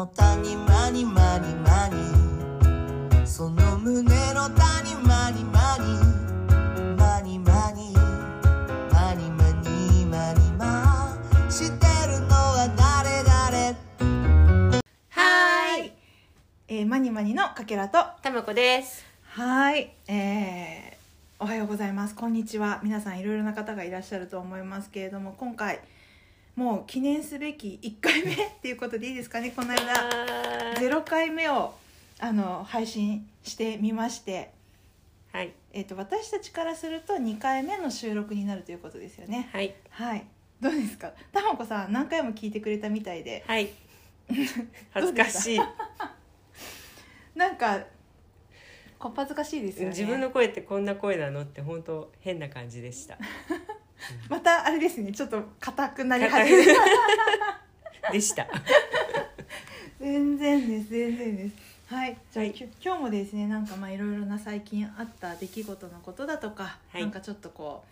の谷間にマニマニその胸の谷間にマニマニマニマニマニマニマしてるのは誰誰？はーい、えー、マニマニのかけらと。たまこです。はーい、えー、おはようございます。こんにちは。皆さんいろいろな方がいらっしゃると思いますけれども今回もう記念すべき1回目っていうことでいいですかねこの間。0回目をあの配信してみまして、はい。えー、と私たちからすると2回目の収録になるということですよね。はい。はい。どうですか？たまこさん何回も聞いてくれたみたいで。はい。恥ずかしい、なんかこっぱずかしいですよね。自分の声ってこんな声なの？って本当変な感じでした またあれですねちょっと硬くなり始めた。でした。全然です全然です。はい。じゃあ、はい。今日もですねなんかまあいろいろな最近あった出来事のことだとか、はい。なんかちょっとこ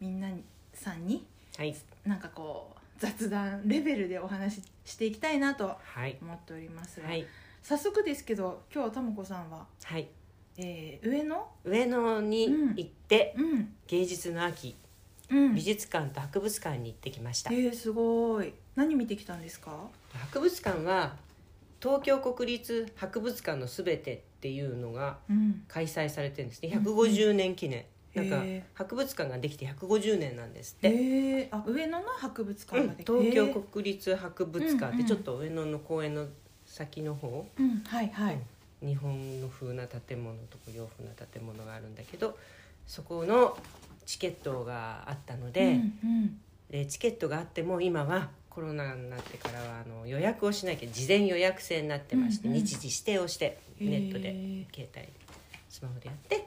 うみんなにさんにはい。なんかこう雑談レベルでお話ししていきたいなとはい。思っておりますが、はい。早速ですけど今日たもこさんは、はい。えー、上野？上野に行って、うん。芸術の秋。うん美術館と博物館に行ってきました、えー、すごい。何見てきたんですか？博物館は東京国立博物館のすべてっていうのがうん。開催されてるんですね。うん150年記念、うんなんか博物館ができて150年なんですって、えー、あ上野の博物館うんができ東京えー国立博物館ってちょっと上野の公園の先の方、うんはいはい、日本の風な建物とか洋風な建物があるんだけどそこのチケットがあったので,、うんうん。でチケットがあっても今はコロナになってからはあの予約をしなきゃ事前予約制になってまして、うんうん。日時指定をしてネットで携帯スマホでやって。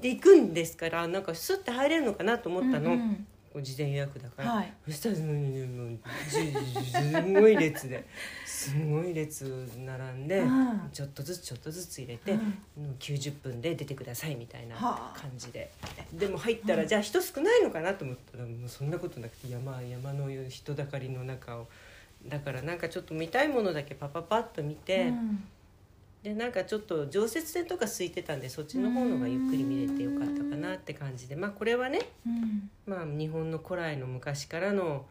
で行くんですからなんかスッて入れるのかなと思ったの、うんうん事前予約だから、はい。そしたらもうすごい列ですごい列並んで、うん。ちょっとずつちょっとずつ入れて、うん。もう90分で出てくださいみたいなはあ。感じで、でも入ったら、じゃあ人少ないのかなと思ったらもうそんなことなくて山山の人だかりの中を。だからなんかちょっと見たいものだけパパパッと見て、うんでなんかちょっと常設展とか空いてたんでそっちの方のがゆっくり見れてよかったかなって感じで。まあこれはねうん。まあ、日本の古来の昔からの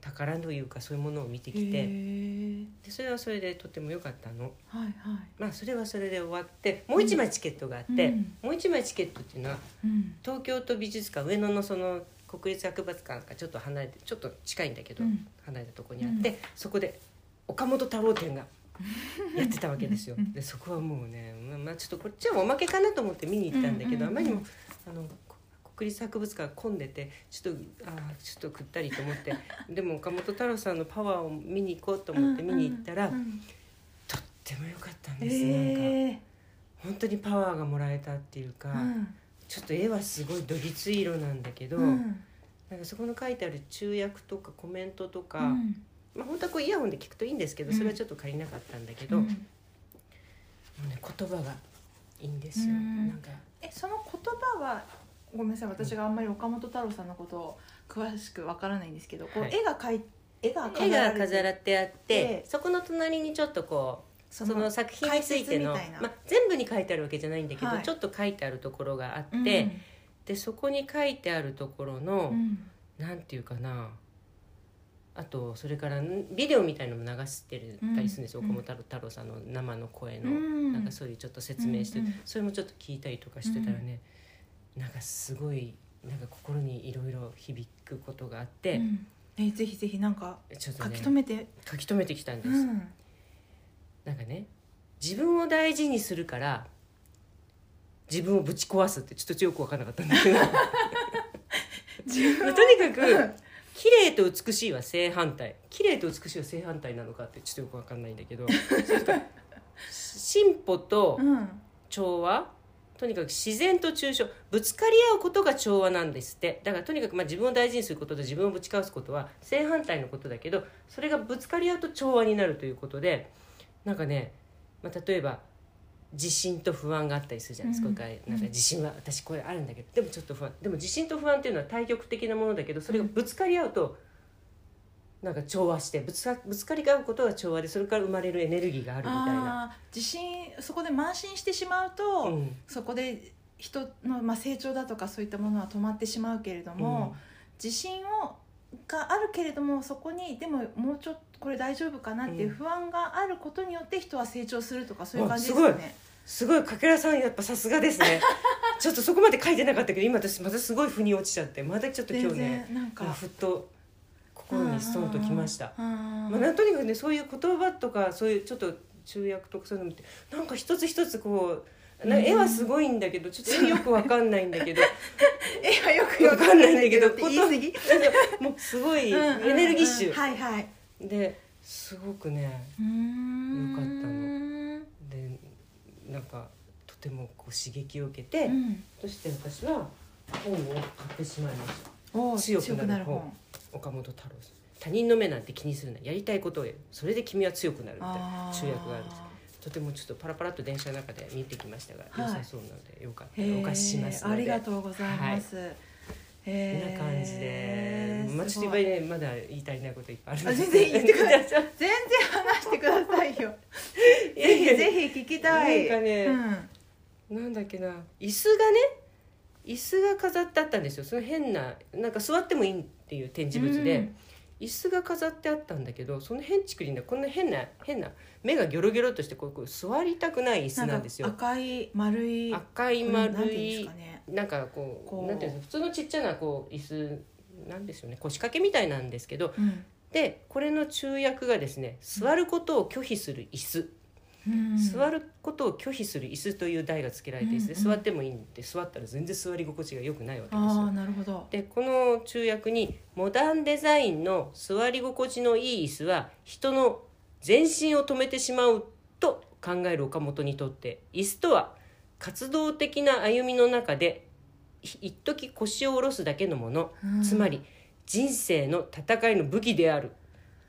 宝というかそういうものを見てきへてー。でそれはそれでとても良かったの。はいはい。まあそれはそれで終わってもう一枚チケットがあって、うん。もう一枚チケットっていうのはうん。東京都美術館上野のその国立博物館がちょっと離れてちょっと近いんだけど、うん。離れたところにあって、そこで岡本太郎展がやってたわけですよ。う んでそこはもうね、まあまあ、ちょっとこっちはおまけかなと思って見に行ったんだけど、あまりにもあのこ国立博物館混んでてちょっとあーちょっと食ったりと思って でも岡本太郎さんのパワーを見に行こうと思って見に行ったら、うんうんとっても良かったんえです、なんかー。本当にパワーがもらえたっていうか、うん。ちょっと絵はすごいどぎつい色なんだけど、うん。なんかそこの書いてある注訳とかコメントとか、うんまあ本当はこうイヤホンで聞くといいんですけどそれはちょっと借りなかったんだけど、うん。もうね、言葉がいいんですよ、うん。なんか。えその言葉はごめんなさい私があんまり岡本太郎さんのことを詳しくわからないんですけど、こうはい。絵が描い絵が絵が飾飾られてらってあってでそこの隣にちょっとこうその作品についての、まあ、全部に書いてあるわけじゃないんだけど、はい。ちょっと書いてあるところがあって、うん。でそこに書いてあるところの、うん。なんていうかなあとそれからんビデオみたいのも流してるたりするんですよ、うん。岡本太郎さんの生の声の、うん。なんかそういうちょっと説明してそれもちょっと聞いたりとかしてたらね、なんかすごいなんか心にいろいろ響くことがあって、うん。えぜひぜひなんかちょっとね書き留めて、書き留めてきたんです、うん。なんかね自分を大事にするから自分をぶち壊すってちょっとよく分からなかったんだけど。自分をとにかく綺麗と美しいは正反対。綺麗と美しいは正反対なのかってちょっとよく分かんないんだけど。進歩とうん調和。とにかく自然と抽象。ぶつかり合うことが調和なんですって。だからとにかくまあ自分を大事にすることと自分をぶちかわすことは正反対のことだけどそれがぶつかり合うと調和になるということでなんかね、まあ、例えば自信と不安があったりするじゃないですか,、うん。なんか自信は私これあるんだけどでもちょっと不安。でも自信と不安っていうのは対極的なものだけどそれがぶつかり合うとなんか調和してぶつかぶつかり合うことが調和でそれから生まれるエネルギーがあるみたいな。自信そこで慢心してしまうと、うん。そこで人の、まあ、成長だとかそういったものは止まってしまうけれども、自信をがあるけれどもそこにでももうちょっとこれ大丈夫かなっていう不安があることによって人は成長するとかそういう感じですよね。すごい。かけらさんやっぱさすがですね。ちょっとそこまで書いてなかったけど今私またすごい腑に落ちちゃって。またちょっと今全日ね然なんか。ふっと心にストンときました。まあ、なんとにかくねそういう言葉とかそういうちょっと中訳とかそういうの見てなんか一つ一つこうな絵はすごいんだけどちょっとよくわかんないんだけど。えはよくわかんないんだけど言い過ぎ？もうすごいエネルギッシュ。はいはいですごくねよかったの。でなんかとてもこう刺激を受けて、うん。そして私は本を買ってしまいました。強くなる本。岡本太郎さん。他人の目なんて気にするなやりたいことをやるそれで君は強くなるみたいなあー。中訳があるんです。とてもちょっとパラパラっと電車の中で見てきましたが、はい。良さそうなのでよかったらお貸ししますので。ありがとうございます、こんな感じで、まあ、ちょっといっぱい。ねまだ言い足りないこといっぱいあるのあ全然言ってください。全然話してくださいよ。ぜひぜひ聞きたい。なんかねうん。なんだっけな。椅子がね椅子が飾ってあったんですよ。その変ななんか座ってもいいっていう展示物で、うん椅子が飾ってあったんだけどその変築にねこんな変な変な目がギョロギョロっとしてこうこう座りたくない椅子なんですよ。赤い丸い赤い丸ていなんかこうこう。なんていうんですか普通のちっちゃなこう椅子なんですよね。腰掛けみたいなんですけどうん。でこれの中訳がですね座ることを拒否する椅子、うん。座ることを拒否する椅子という題が付けられていて、うんうん座ってもいいんで座ったら全然座り心地が良くないわけですよ。なるほど。でこの中訳にモダンデザインの座り心地のいい椅子は人の全身を止めてしまうと考える岡本にとって椅子とは活動的な歩みの中でひ一時腰を下ろすだけのもの、うん。つまり人生の戦いの武器である。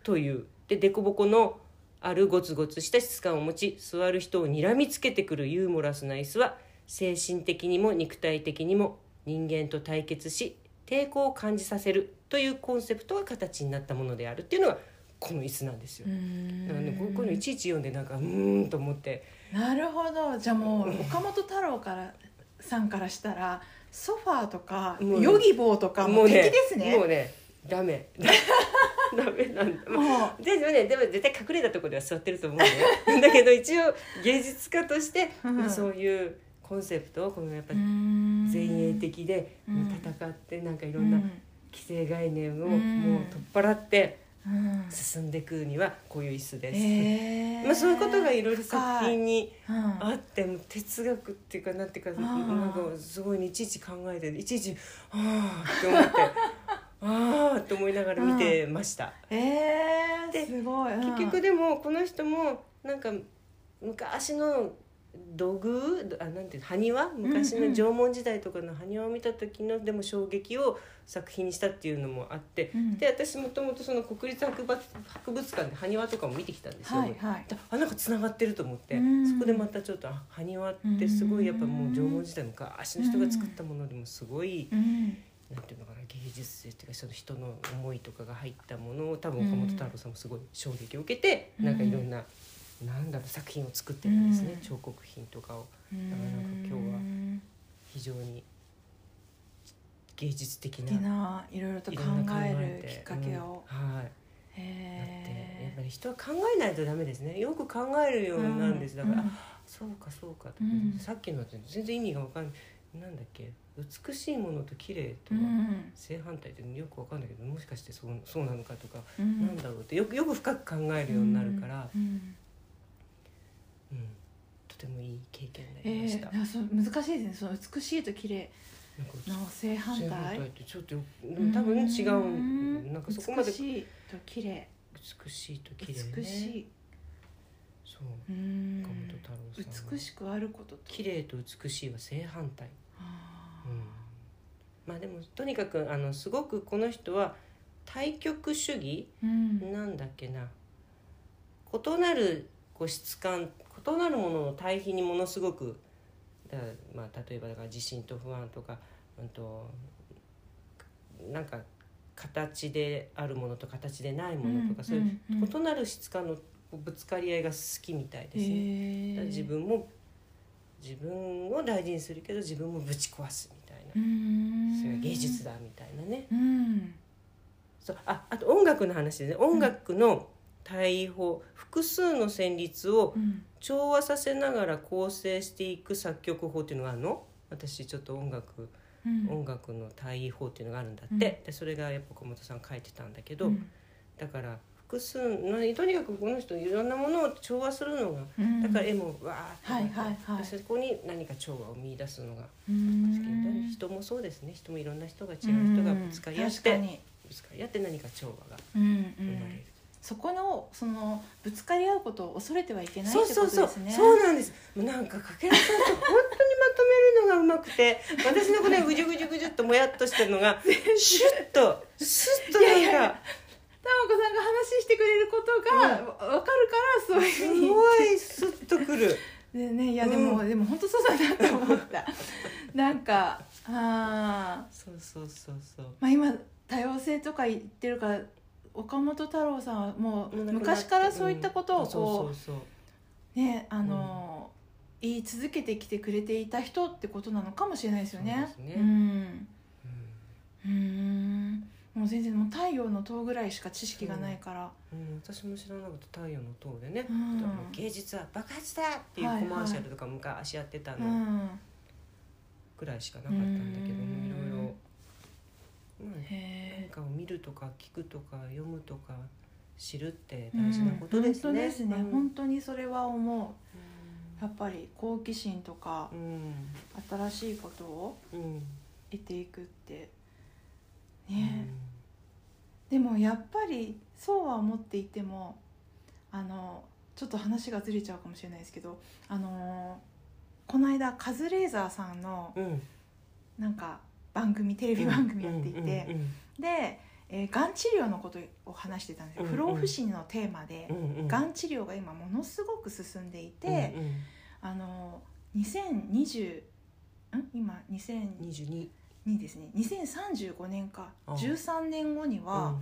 という。で凸凹のあるゴツゴツした質感を持ち座る人を睨みつけてくるユーモラスな椅子は精神的にも肉体的にも人間と対決し抵抗を感じさせる。というコンセプトが形になったものである。っていうのがこの椅子なんですよ。う。ん。だからこういうのいちいち読んでなんかうーんと思ってなるほど。じゃあもう岡本太郎からさんからしたらソファーとかもうね。ヨギボーとかもう敵ですね。もうねダメ。ダメなんだ、まあもでもねでも絶対隠れたところでは座ってると思うね。だけど一応芸術家として、うん。そういうコンセプトをこのやっぱ前衛的でうん。戦ってなんかいろうんなん。既成概念をうん。もう取っ払ってうん進んでいくにはこういう椅子です。まあ、そういうことがいろいろ作品にうん。あってもう哲学っていうかなんていうかなんかすごいねいちいち考えていちいち「ああ」って思って「ああ」って思いながら見てました。えー、ですごい、うん。結局でもこの人もなんか昔の土偶あなんていうの？埴輪？昔の縄文時代とかの埴輪を見た時のでも衝撃を作品にしたっていうのもあって、うん。で私もともとその国立博物博物館で埴輪とかも見てきたんですよ。はいはい。であなんかつながってると思って、うん。そこでまたちょっとあ埴輪ってすごいやっぱもう縄文時代の昔の人が作ったものでもすごい、うん。なんていうのかな芸術性っていうかその人の思いとかが入ったものを多分岡本太郎さんもすごい衝撃を受けて、うん。なんかいろんな、なんだろう作品を作ってるんですね、うん。彫刻品とかを。うんだからなんか今日は非常に芸術的的なないろいろと考えるきっかけを、うんはい。だってやっへぱり人は考えないとダメですね。よく考えるようになるんです、だから、あそうかそうかと、うん。さっきのって全然意味が分かんない。なんだっけ？美しいものと綺麗とはうん。正反対ってよく分かんないけどもしかしてそうそうなのかとか、うん。なんだろうってよくよく深く考えるようになるから、うんうん。とてもいい経験になえりました。ー、そう難しいですね。その美しいと綺麗。なんかの正反正反対対ってちょっとよ多分違うなんかそこまで美しいと綺麗。美しいと綺麗ね。美しい。そう。うん。岡本太郎さんは。美しくあることと。綺麗と美しいは正反対。あうん。まあでもとにかくあのすごくこの人は対極主義ーうん。なんだっけな。異なるこう質感異なるものの対比にものすごくだまあ、例えばだから自信と不安とか、うん、となんか形であるものと形でないものとか、うんそういう異なる質感のぶつかり合いが好きみたいですね。自分も自分を大事にするけど自分もぶち壊すみたいな、それが芸術だみたいなね。うん。そうああと音楽の話ですね。音楽の対比法、複数の旋律をうん。調和させながら構成していく作曲法っていうのがあるの？私ちょっと音楽、うん。音楽の対比法っていうのがあるんだって、うん。でそれがやっぱ小本さん書いてたんだけど、うん。だから複数なとにかくこの人いろんなものを調和するのがうん。だから絵もわーってはいはいはい。でそこに何か調和を見出すのがう好きんで人もそうですね。人もいろんな人が違う人がぶつかり合ってぶつかり合って何か調和が生まれる。ん。そこのそのぶつかり合うことを恐れてはいけないそうそうそう、ことですね。そうなんです。もうなんかかけらさんって本当にまとめるのがうまくて私のこのぐじゅぐじゅぐじゅっともやっとしてるのが シュッとスッとなんか。たまこさんが話してくれることがわかるからそういうすふうに。ごいスッとくる。でねいやでも、でも本当そうだなって思った。なんかあー。そうそうそうそう。まあ今多様性とか言ってるから岡本太郎さんはもう昔からそういったことをこそうそうう。ねあの言い続けてきてくれていた人ってことなのかもしれないですよね。そうね。うん。うん。うん。もう全然もう太陽の塔ぐらいしか知識がないから、うん、私も知らなかった太陽の塔でね、うん。芸術は爆発だっていうコマーシャルとか昔やってたうのん。ぐらいしかなかったんだけども、うん。いろいろ、何かを見るとか聞くとか読むとか知るって大事なことですね。本当ですね、うん。本当にそれは思う。やっぱり好奇心とかうん。新しいことをうん。得ていくって。うん。ね、でもやっぱりそうは思っていてもあのちょっと話がずれちゃうかもしれないですけどあのこの間カズレーザーさんのうん。なんか番組テレビ番組やっていて、で、えーがん治療のことを話してたんですよ、不老不死のテーマでがん治療が今ものすごく進んでいて、あの2020ん今2002 22ですね。2035年か。ああ。13年後には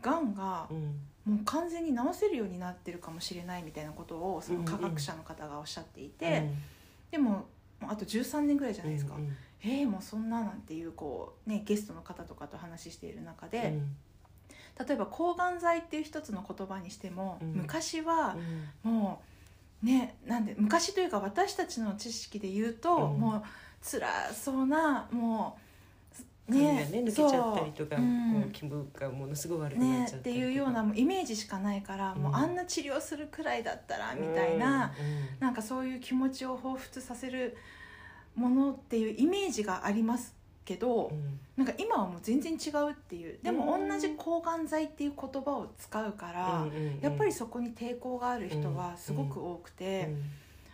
がんがうん。もう完全に治せるようになってるかもしれないみたいなことをその科学者の方がおっしゃっていて、でもあと13年ぐらいじゃないですか、えー、もうそんななんていうこう、ね、ゲストの方とかと話している中で、うん。例えば抗がん剤っていう一つの言葉にしても、うん。昔はうん。もうねなんで昔というか私たちの知識で言うと、うん。もう辛そうなもう髪がね抜けちゃったりとか、そう。うん。気分がものすごい悪くなねっっちゃったりとか。ていうようなもうイメージしかないから、もううんあんな治療するくらいだったらみたいな、なんかそういう気持ちを彷彿させるものっていうイメージがありますけど、うん。うんなんか今はもう全然違うっていう。でもうん。同じ抗がん剤っていう言葉を使うから、うんうんうん。やっぱりそこに抵抗がある人はすごく多くて、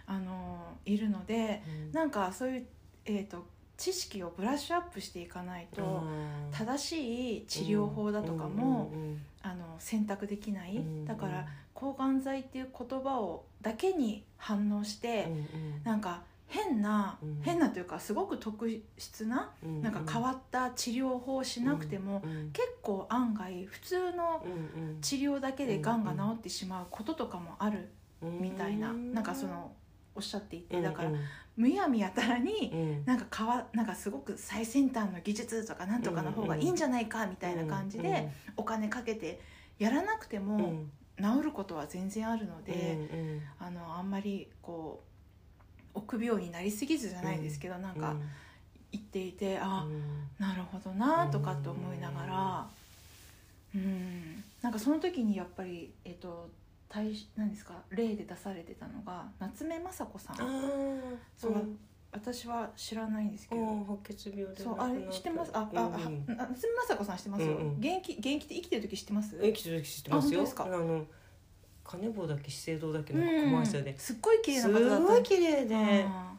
あのいるのでうん。なんかそういう、えー、と知識をブラッシュアップしていかないと、うん正しい治療法だとかも、うんうんあの選択できない、うん。だから抗がん剤っていう言葉をだけに反応して、うんうん。なんか変な、うん。変なというかすごく特質な、うん。なんか変わった治療法をしなくても、うん。結構案外普通のうんうん。治療だけでがんが治ってしまうこととかもあるみたいな、うん。なんかそのおっしゃっていて、うんだからうんむやみやたらに、うん。なんかかわなんかすごく最先端の技術とかなんとかの方がいいんじゃないかみたいな感じでお金かけてやらなくてうん。も治ることは全然あるので、うん。あのあんまりこう臆病になりすぎずじゃないですけど、なんか言っていてあ、なるほどなとかって思いながら。うん。なんかその時にやっぱりえっと対なんですか例で出されてたのが夏目雅子さん。そううん。私は知らないんですけど、うん白血病でそうあれ知ってます？あ、あ夏目雅子さん知ってますよ、うんうん。現役現役で生きてる時知ってます？生きてる時知ってますよ。あ本当ですか？あの金棒だっけ資生堂だっけのうん。コマーシャルで。すっごい綺麗なす方だった。ごい綺麗で。あ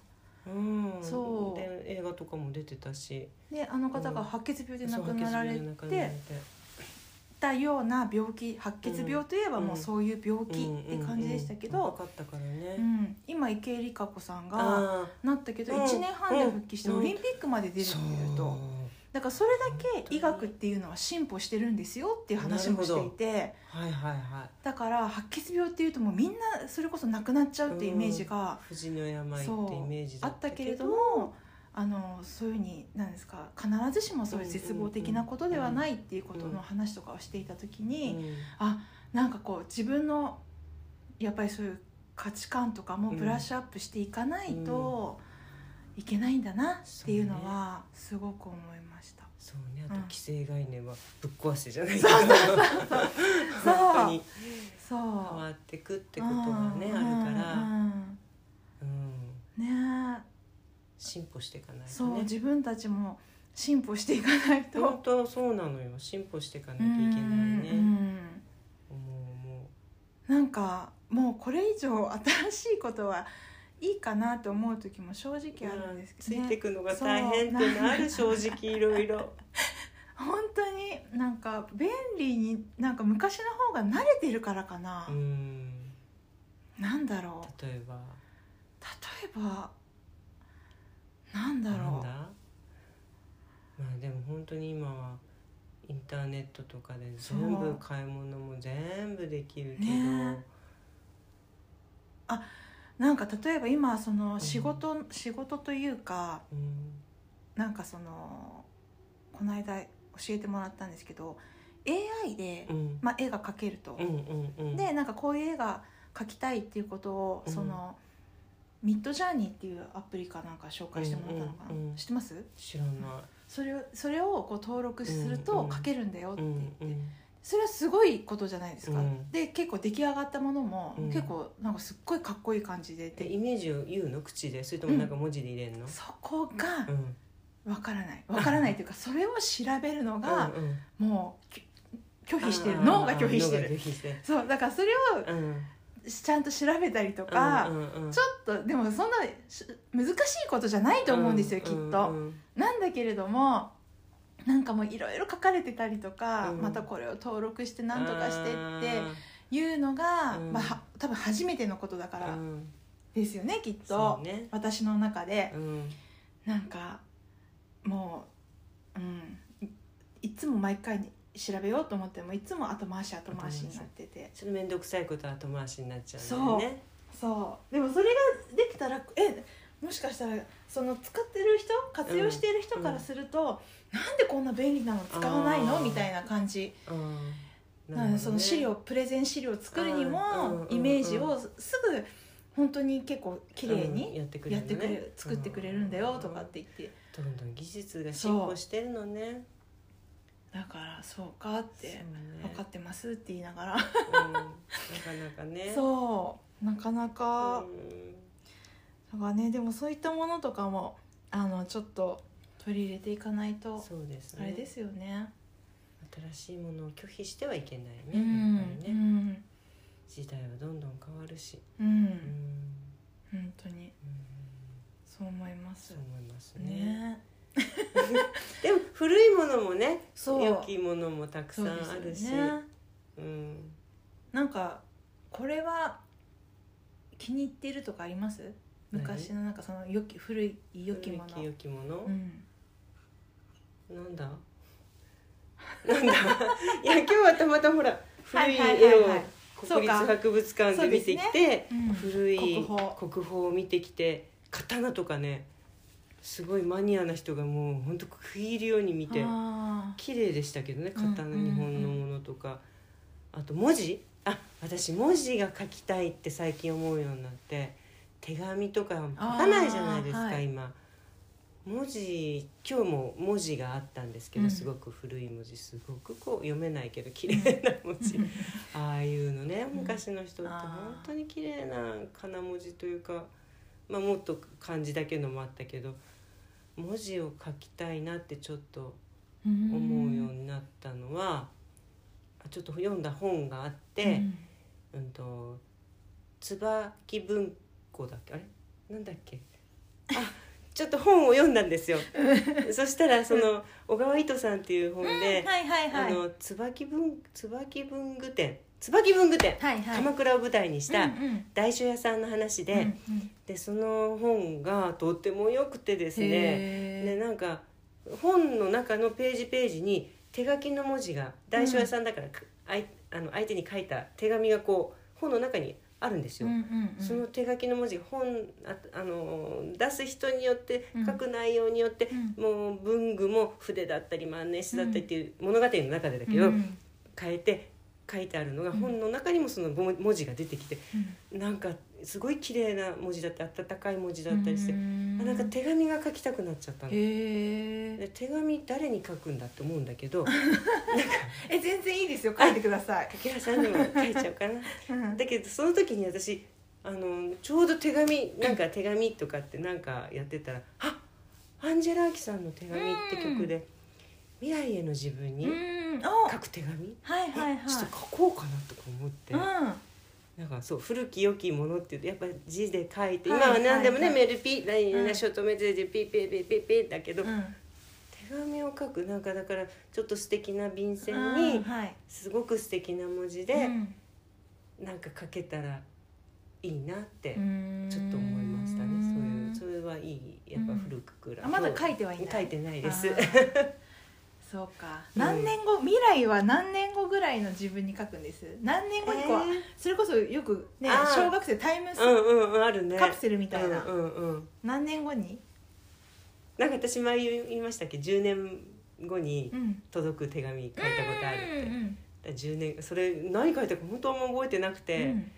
うん。そう。で映画とかも出てたし。ーであの方が白血病で亡くなられてて。たような病気白血病といえばもうそういう病気って感じでしたけど、うんうんうん若かったからね。うん。今池江璃花子さんがあなったけどうん。1年半で復帰してうん。オリンピックまで出るっていうと、だからそれだけ医学っていうのは進歩してるんですよっていう話もしていてはいはいはい。だから白血病っていうともうみんなそれこそなくなっちゃうっていうイメージが富士の病ってイメージだあったけれども。あのそういうふうに何ですか必ずしもそういう絶望的なことではないっていうことの話とかをしていた時に、うん。あなんかこう自分のやっぱりそういう価値観とかもブラッシュアップしていかないといけないんだなっていうのはすごく思いました。そうね。あとうん。既成概念はぶっ壊してじゃないけど。そう 本当にそう。変わってくってことがねうん。あるから、うんうん、ね。え進歩していかないとそう。ね自分たちも進歩していかないと。本当そうなのよ。進歩していかなきゃいけないね。うんうん思う思なんかもうこれ以上新しいことはいいかなと思う時も正直うあるんですけつど、ね。いてくのが大変っていうのある正直いろいろ。本当になんか便利になんか昔の方が慣れてるからかな、うん。なんだろう。例えば。例えばなんだろう。まあでも本当に今はインターネットとかで全部買い物も全部できるけど、ねなんか例えば今その仕事、仕事というかうん。なんかそのこの間教えてもらったんですけど AI で、うん。まあ、絵が描けると、うんうんうん。でなんかこういう絵が描きたいっていうことを、うん。そのミッドジャーニーっていうアプリかなんか紹介してもらったのかな、うんうんうん知ってます？知らない。それをそれをこう登録するとうんうん描けるんだよってう言って、んうんそれはすごいことじゃないですか、うん。で結構出来上がったものも、うん。結構なんかすっごいかっこいい感じででイメージを言うの？口で？それともなんか文字で入れるの、そこがうん。わからない。わからないというか それを調べるのがうんうん。もうき拒否してる。脳が拒否してる。そうだからそれをうん。ちゃんと調べたりとか、うんうんうん。ちょっとでもそんなし難しいことじゃないと思うんですよ、きっと、うんうん。なんだけれどもなんかもういろいろ書かれてたりとか、うん。またこれを登録して何とかしてってあいうのが、うん。まあ、は多分初めてのことだからですよねきっと、ね。私の中で。うん。なんかもう、うん、いいつも毎回調べようと思ってもいつも後回し後回しになってて。それ面倒くさいことは後回しになっちゃうんだよね。そう。でもそれができたらえもしかしたらその使ってる人活用してる人からすると、なんでこんな便利なの使わないの？みたいな感じ。うんなのでその資料プレゼン資料を作るにもうんイメージをすぐ本当に結構綺麗うんにやってくれる作ってくれるんだよとかって言って。どんどん技術が進歩してるのね。だからそうかって分かってますって言いながら。うん。なかなかね。そう。なかなか。うん。だからねでもそういったものとかもあのちょっと取り入れていかないとそうですね。あれですよね。新しいものを拒否してはいけないねうやんっぱりね。うん。時代はどんどん変わるし。うん。うん。本当に。うん。そう思います。そう思いますね。ね。でも古いものもね良きものもたくさんあるし。よね。うん。なんかこれは気に入ってるとかあります？何昔のなんかその良き古い良きもの。良きもの？うんなんだ？なんだ？いや今日はたまたまほら古い絵を国立博物館で見てきて、うん古い国宝。を見てきて刀とかねすごいマニアな人がもうほんと食い入るように見てあ綺麗でしたけどねうん刀日本のものとか、あと文字？あ私文字が書きたいって最近思うようになって手紙とか書かないじゃないですか、はい。今文字今日も文字があったんですけど、うん。すごく古い文字すごくこう読めないけど綺麗な文字。ーああいうのねん。昔の人って本当に綺麗な仮名文字というか、まあ、もっと漢字だけのもあったけど文字を書きたいなってちょっと思思うようになったのは、あちょっと読んだ本があって、うん、と椿文庫だっけ？あれ？なんだっけ？あちょっと本を読んだんですよ。そしたらその小川糸さんっていう本で、椿文椿文具店。椿文具店、はいはい。鎌倉を舞台にしたうんうん。大書屋さんの話で、うんうん。でその本がとっても良くてですねでへなんか本の中のページページに手書きの文字が大書屋さんだから、かあいあの相手に書いた手紙がこう本の中にあるんですよ。うんうんうん。その手書きの文字本ああの出す人によってうん。書く内容によって、うもう文具も筆だったり万年筆だったりっていう物語の中でだけど、うん。変えて書いてあるのがうん。本の中にもその文文字が出てきてうん。なんかすごい綺麗な文字だって温かい文字だったりして、うん。あなんか手紙が書きたくなっちゃったの。で手紙誰に書くんだって思うんだけど え全然いいですよ。書いてください。竹原さんにも書いちゃおうかな。うん。だけどその時に私あのちょうど手紙なんか手紙とかってなんかやってたら「あアンジェラ・アキさんの手紙」って曲で、未来への自分に書く手紙、はいはいはい。ちょっと書こうかなとか思って、うん。なんかそう古き良きものっていうとやっぱり字で書いて、はい今は何でもね、はいはいメールピー、うん。ショートメッセージピーピーピーピーピーだけど、うん。手紙を書くなんかだからちょっと素敵な便箋うんにはい。すごく素敵な文字で、うん。なんか書けたらいいなって。うん。ちょっと思いましたね。そういうそれはいいやっぱ古くくら。い。あまだ書いてはいない。書いてないです。そうか。うん。何年後、未来は何年後ぐらいの自分に書くんです？何年後にこう、えー。それこそよくねあー。小学生タイムス、うんうんうんあるね。カプセルみたいな。うんうんうん。何年後に？なんか私前言いましたっけ？10年後にうん。届く手紙書いたことあるって。だから10年それ何書いたか本当はあんま覚えてなくうて、ん。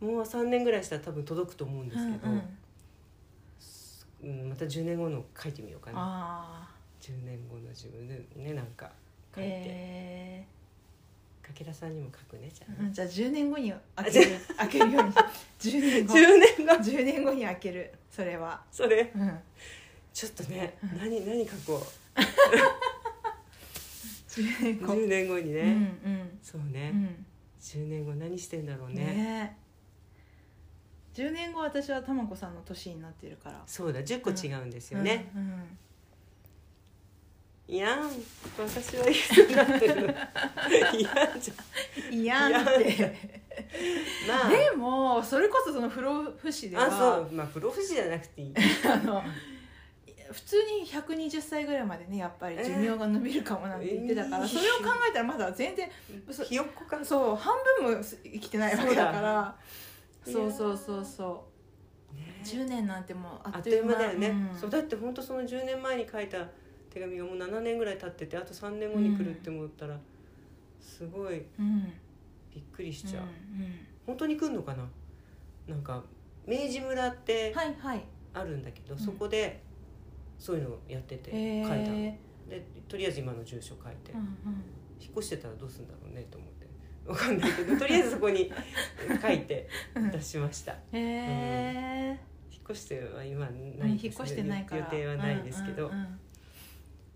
もう3年ぐらいしたら多分届くと思うんですけど、うんまた10年後の書いてみようかな。あ10年後の自分でねなんかあ書いて、え武田さんにも書くねじゃあ。うん、じゃあ10年後に開ける。開けるように。10年後10年後10年後に開ける。それは。それ。うん。ちょっとね何何書こう。10年後10年後にね、うんうん。そうね、うん。10年後何してんだろうね。ね。え10年後私はたまこさんの年になってるから。そうだ10個違うんですよね、うんうんいやん。私はいくつになってる。のいやんじいやんって。まあ。でもそれこそその不老不死ではあそう。まあプロフジじゃなくていい。あの普通に120歳ぐらいまでねやっぱり寿命が伸びるかもなんて言ってたから、えー。それを考えたらまだ全然そ ひよっこか。そう半分も生きてないわけだから。そううそうそうそう。ね。10年なんてもうああっという間だよね、うん。そうだって本当その10年前に書いた手紙がもう7年ぐらい経っててあと3年後に来るって思ったら、すごいうんびっくりしちゃう、うん。うん。本当に来るのかな？なんか明治村ってはいはい。あるんだけど、ん。そこでそういうのをやってて書へいたの。えでとりあえず今の住所書いて、うんうん。引っ越してたらどうするんだろうねと思って。わかんないけど とりあえずそこに 書いてうん。出しました。へえ引っ越しては今うんないです、引っ越してない予定はないですけど、うんうんうん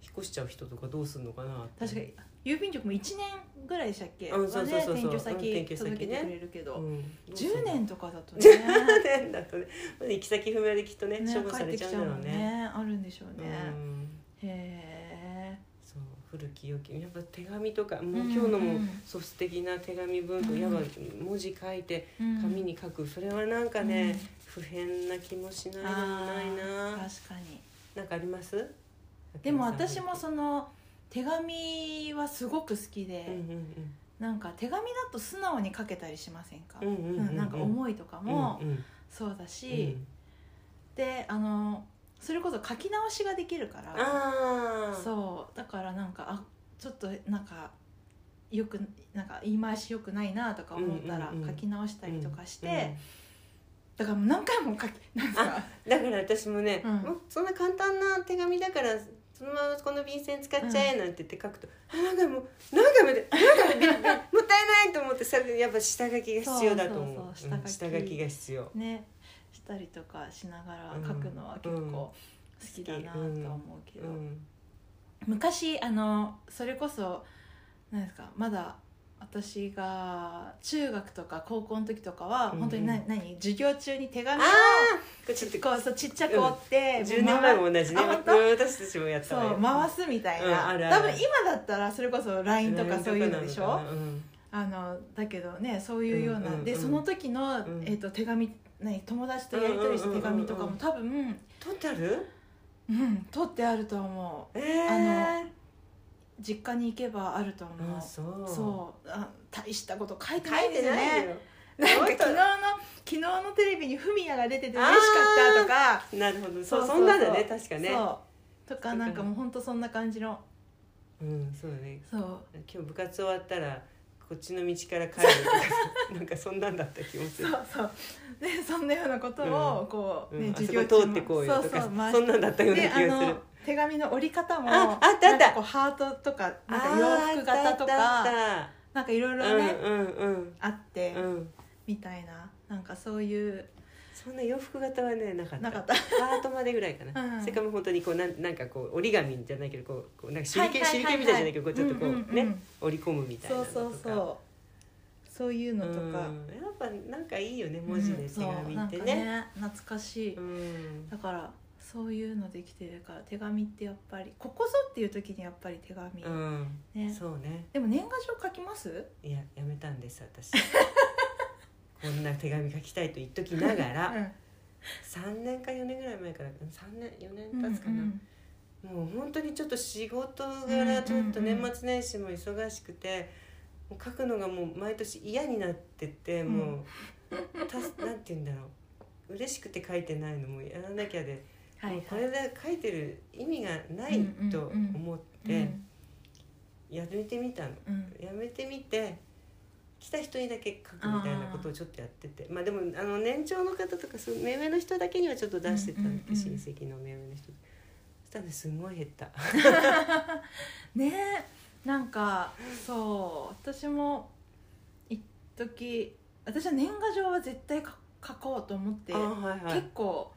引っ越しちゃう人とかどうするのかな確かに郵便局も1年ぐらいでしたっけ？うんそうそうそう転居うん先届けてくれるけど、うん、どうする10の年とかだとね。10年だとね。行き先不明できっとねね処分されちゃうんだろうね。ねあるんでしょうね、うん。へそう古き良き。やっぱ手紙とかもううん今日のも素敵な手紙文庫、うんやっぱ文字書いて紙に書く。それはなんかね、うん。不変な気もしないでもあな。いーな確かに。なんかあります？でも私もその手紙はすごく好きで、うんうんなんか手紙だと素直に書けたりしませんか、うんうんうんうんうん。なんか思いとかうんもうん。そうだうん。し、であのそれこそ書き直しができるからそうだからなんかあちょっとなんかよくなんか言い回しよくないなとか思ったらうんうんうん書き直したりとかして、うんだからもう何回も書きなんかだから私もね、うん。そんな簡単な手紙だからそのままこの便箋使っちゃえなんて言って書くと、あなんかもうなんかもうなんかもうびもったいないと思ってさやっぱ下書きが必要だと思う。下書きが必要。ねしたりとかしながら書くのは結構好きだなとは思うけど、うん昔あのそれこそ何ですかまだ私が中学とか高校の時とかは、うん本当に何何授業中に手紙をちょっとこうそうちっちゃく折って、10年前も同じね。私たちもやったそう回すみたいな、うんあるある。多分今だったらそれこそ LINE とかそういうのでしょ？うんあのだけどねそういうような、うんうんうん。でその時の、ん。えー、と手紙、ね、友達とやり取りした手紙とかもうんうんうん。うん多分トータルうん取ってあると思う。えー、あ実家に行けばあると思う。あそう。そう。あ大したこと書いて書ないですね。よ。なんか昨日の昨日のテレビにフミヤが出てて嬉しかったとか。なるほど。そうそんなんだね確かね。とかなんかもう本当そんな感じの。うんそうだね。そう。今日部活終わったらこっちの道から帰るとか なんかそんなんだった気もする。そうそう。でそんなようなことをこう、ねうん、授こ業中も。通ってこうよとかそうそう。そんなんだったような気がする。の手紙の折り方もああったあった。こうハートとかなんか洋服型とあーあったかなんかいろいたろね、うんうんあって、うん。うんみたいななんかそういうそんな洋服型はねなかった。ハートまでぐらいかな、うん。それからもう本当にこうなんなんかこう折り紙じゃないけどこうこうなんか手裏剣はいはいみたいじゃないけどこうちょっとこう,、うんうんうん。ね折り込むみたいなそうのとか。そうそうそう。いうのとか、うん。やっぱなんかいいよね文字で手紙ってね,、ね懐かしい、うん。だからそういうのできてるから手紙ってやっぱりここぞっていう時にやっぱり手紙、うん。ね。そうね。でも年賀状書きます？いややめたんです私。こんな手紙書きたいと言っときながら3年か4年ぐらい前から3年4うん年経つかな、うんもう本当にちょっと仕事うんうん柄うんちょっと年末年始も忙しくて、もう書くのがもう毎年嫌になっててうん。もう、たなんて言うんだろう。嬉しくて書いてないのもやらなきゃで、はいはい。これで書いてる意味がないと思ってやめてみたの、うん。うんやめてみて来た人にだけ書くみたいなことをちょっとやってて。まあでもあの年長の方とかそう目上の人だけにはちょっと出してたんで、うん親戚の目上の人。そしたらねすごい減った。ねえなんかそう私も一時私は年賀状は絶対書書こうと思って、あはいはい。結構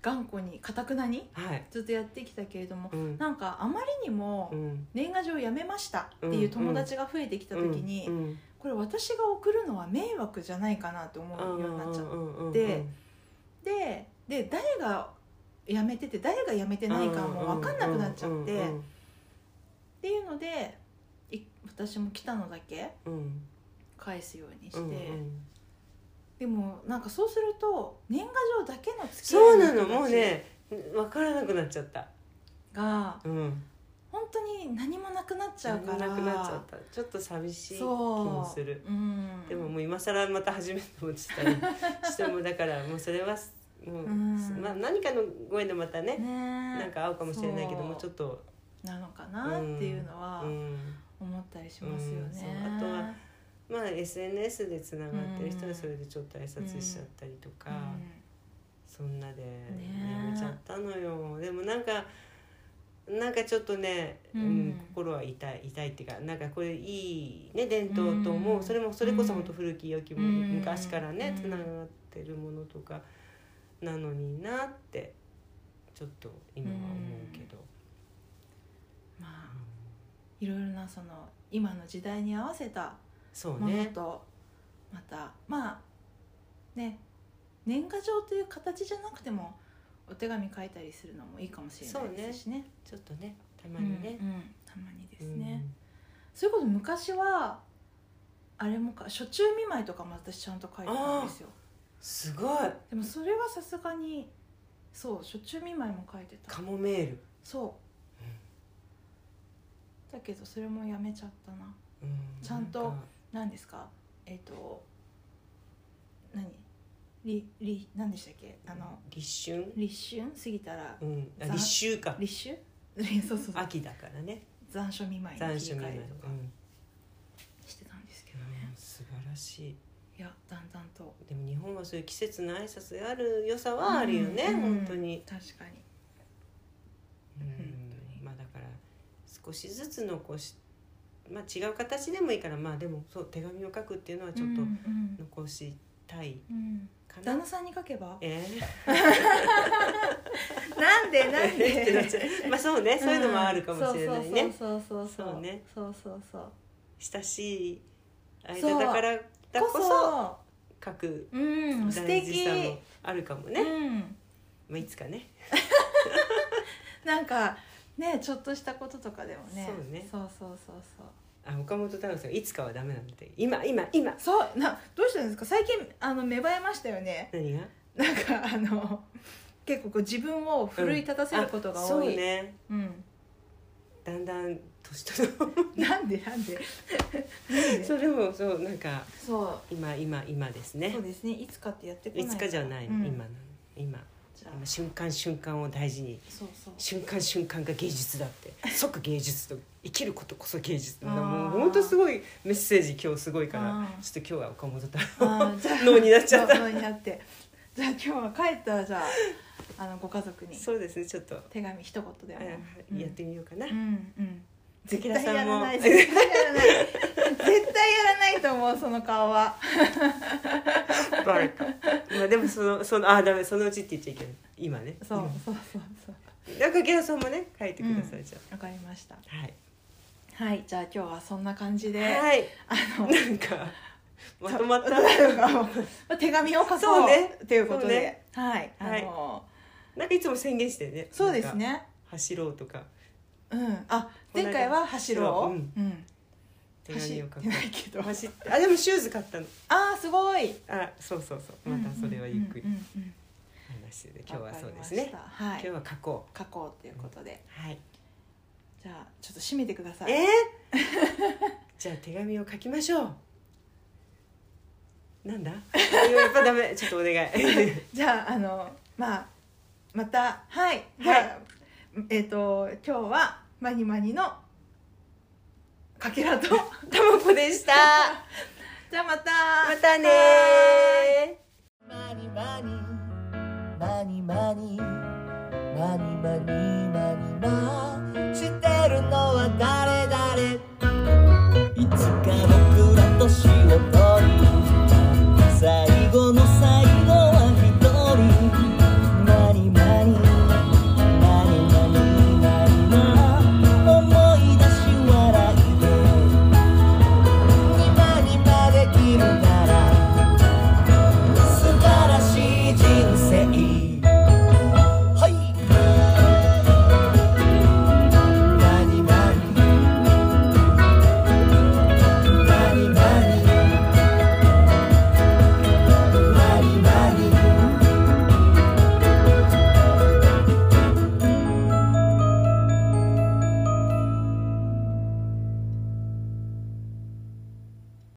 頑固にかたくなにはい、ずっとやってきたけれども、うん。なんかあまりにもうん、年賀状をやめましたっていう友達が増えてきた時に、うん。うん。これ私が送るのは迷惑じゃないかなと思うようになっちゃってでで誰が辞めてて誰が辞めてないかも分かんなくなっちゃってっていうのでい私も来たのだけ返すようにして、うんうんでもなんかそうすると年賀状だけの付きそうなの合いの人たちもうね分からなくなっちゃった。がうん。本当に何もなくなっちゃうから。なくなっちゃった。ちょっと寂しい気そうもする。う。ん、でももう今更また始めるのもしたりしてもだからもうそれはもう、うん。まあ、何かのご縁でまたねねなんか合うかもしれないけどそう。もうちょっと。なのかなっていうのはうん。思ったりしますよね、あとはまあ SNS でつながってる人はそれでちょっと挨拶しちゃったりとか、そんなでやめちゃったのよ、でもなんかなんかちょっとね、ううんん心は痛い痛いっていうかなんかこれいいね伝統と思う、うん。それもそれこそ本当古き良きもの、うん。昔からねうん。つながってるものとかなのになってちょっと今は思うけど、まあいろいろなその今の時代に合わせたそうね。とまたまあね年賀状という形じゃなくてもお手紙書いたりするのもいいかもしれないですしね。ちょっとねたまにね。う、んうん。たまにですね、それこそ昔はあれもか初中見舞いとかも私ちゃんと書いてたんですよ。すごい。でもそれはさすがにそう初中見舞いも書いてた。カモメール、そう。だけどそれもやめちゃったな。うんちゃんと何ですか？えっ、と何？りり何でしたっけ？あの立春？立春？過ぎたらうん。あざ立秋か。立秋？そうそうそう。秋だからね。残暑見舞いに切り替えるとかうん。してたんですけどうんね、素晴らしい。いやだんだんと。でも日本はそういう季節の挨拶がある良さはあるよね、うん。本当に、確かに。うん。まあだから少しずつ残しまあ違う形でもいいからまあでもそう手紙を書くっていうのはちょっとうんうん残したいうんかな、旦那さんに書けば？えなんでなんで？う。まあそうね、そういうのもあるかもしれないね。そうそうそうそう。そうね。そうそうそう。親しい間だからだここそそ書く大事敵さもあるかもね、うん。まあいつかね。なんかねちょっとしたこととかでもね。そうね。そうそうそうそう。あ岡本太郎さんいつかはダメなんだって。今今今。そうなどうしたんですか？最近あの芽生えましたよね。何が？なんかあの結構こう自分を奮い立たせることが多い、うね。うん。だんだん年取る。なんでなんで？なんで？それもそうなんかそう。今今今ですね。そうですね。いつかってやってこないいつかじゃないの、うん。今今瞬間瞬間を大事に瞬間瞬間が芸術だって。即芸術と生きることこそ芸術だ。もう本当すごいメッセージ今日すごいからちょっと今日は岡本太あー じゃあ脳になっちゃった。脳になって。じゃあ今日は帰ったらじゃあ あのご家族にそうですねちょっと。手紙一言でやってみようかな、うんうん。絶関対や田さん絶対やらない絶対やらないと思うその顔は。バレた。まあでもそのそのあダメそのうちって言っちゃいけない。今ね。そうそうそうそう。なんか池田さんもね書いてください、じゃわかりました。あはい。はいじゃあ今日はそんな感じで、はい。あのなんかまとまった。まあ手紙を書こうそうね。ということで、ね。はいあはい。の、なんかいつも宣言してね。そうですね。走ろうとか。うん。あ前回は走ろう、うん。うん、手紙を書く。ないけど。走ってあでもシューズ買ったの。あーすごい。あそうそうそう。またそれはゆっくり。話してて今日はそうですわね。はい。今日は書こ書こうということで、うはい。じゃあちょっと締めてください。えー、じゃあ手紙を書きましょう。なんだ？やっぱダメ。ちょっとお願い。じゃああのまあまたはい。じゃあ、えっ、と今日はマニマニのかけらと。たまこでした。じゃあまた。またね。マニマニマニマニマニマニマニマしてるのは誰誰いつか僕ら年を取り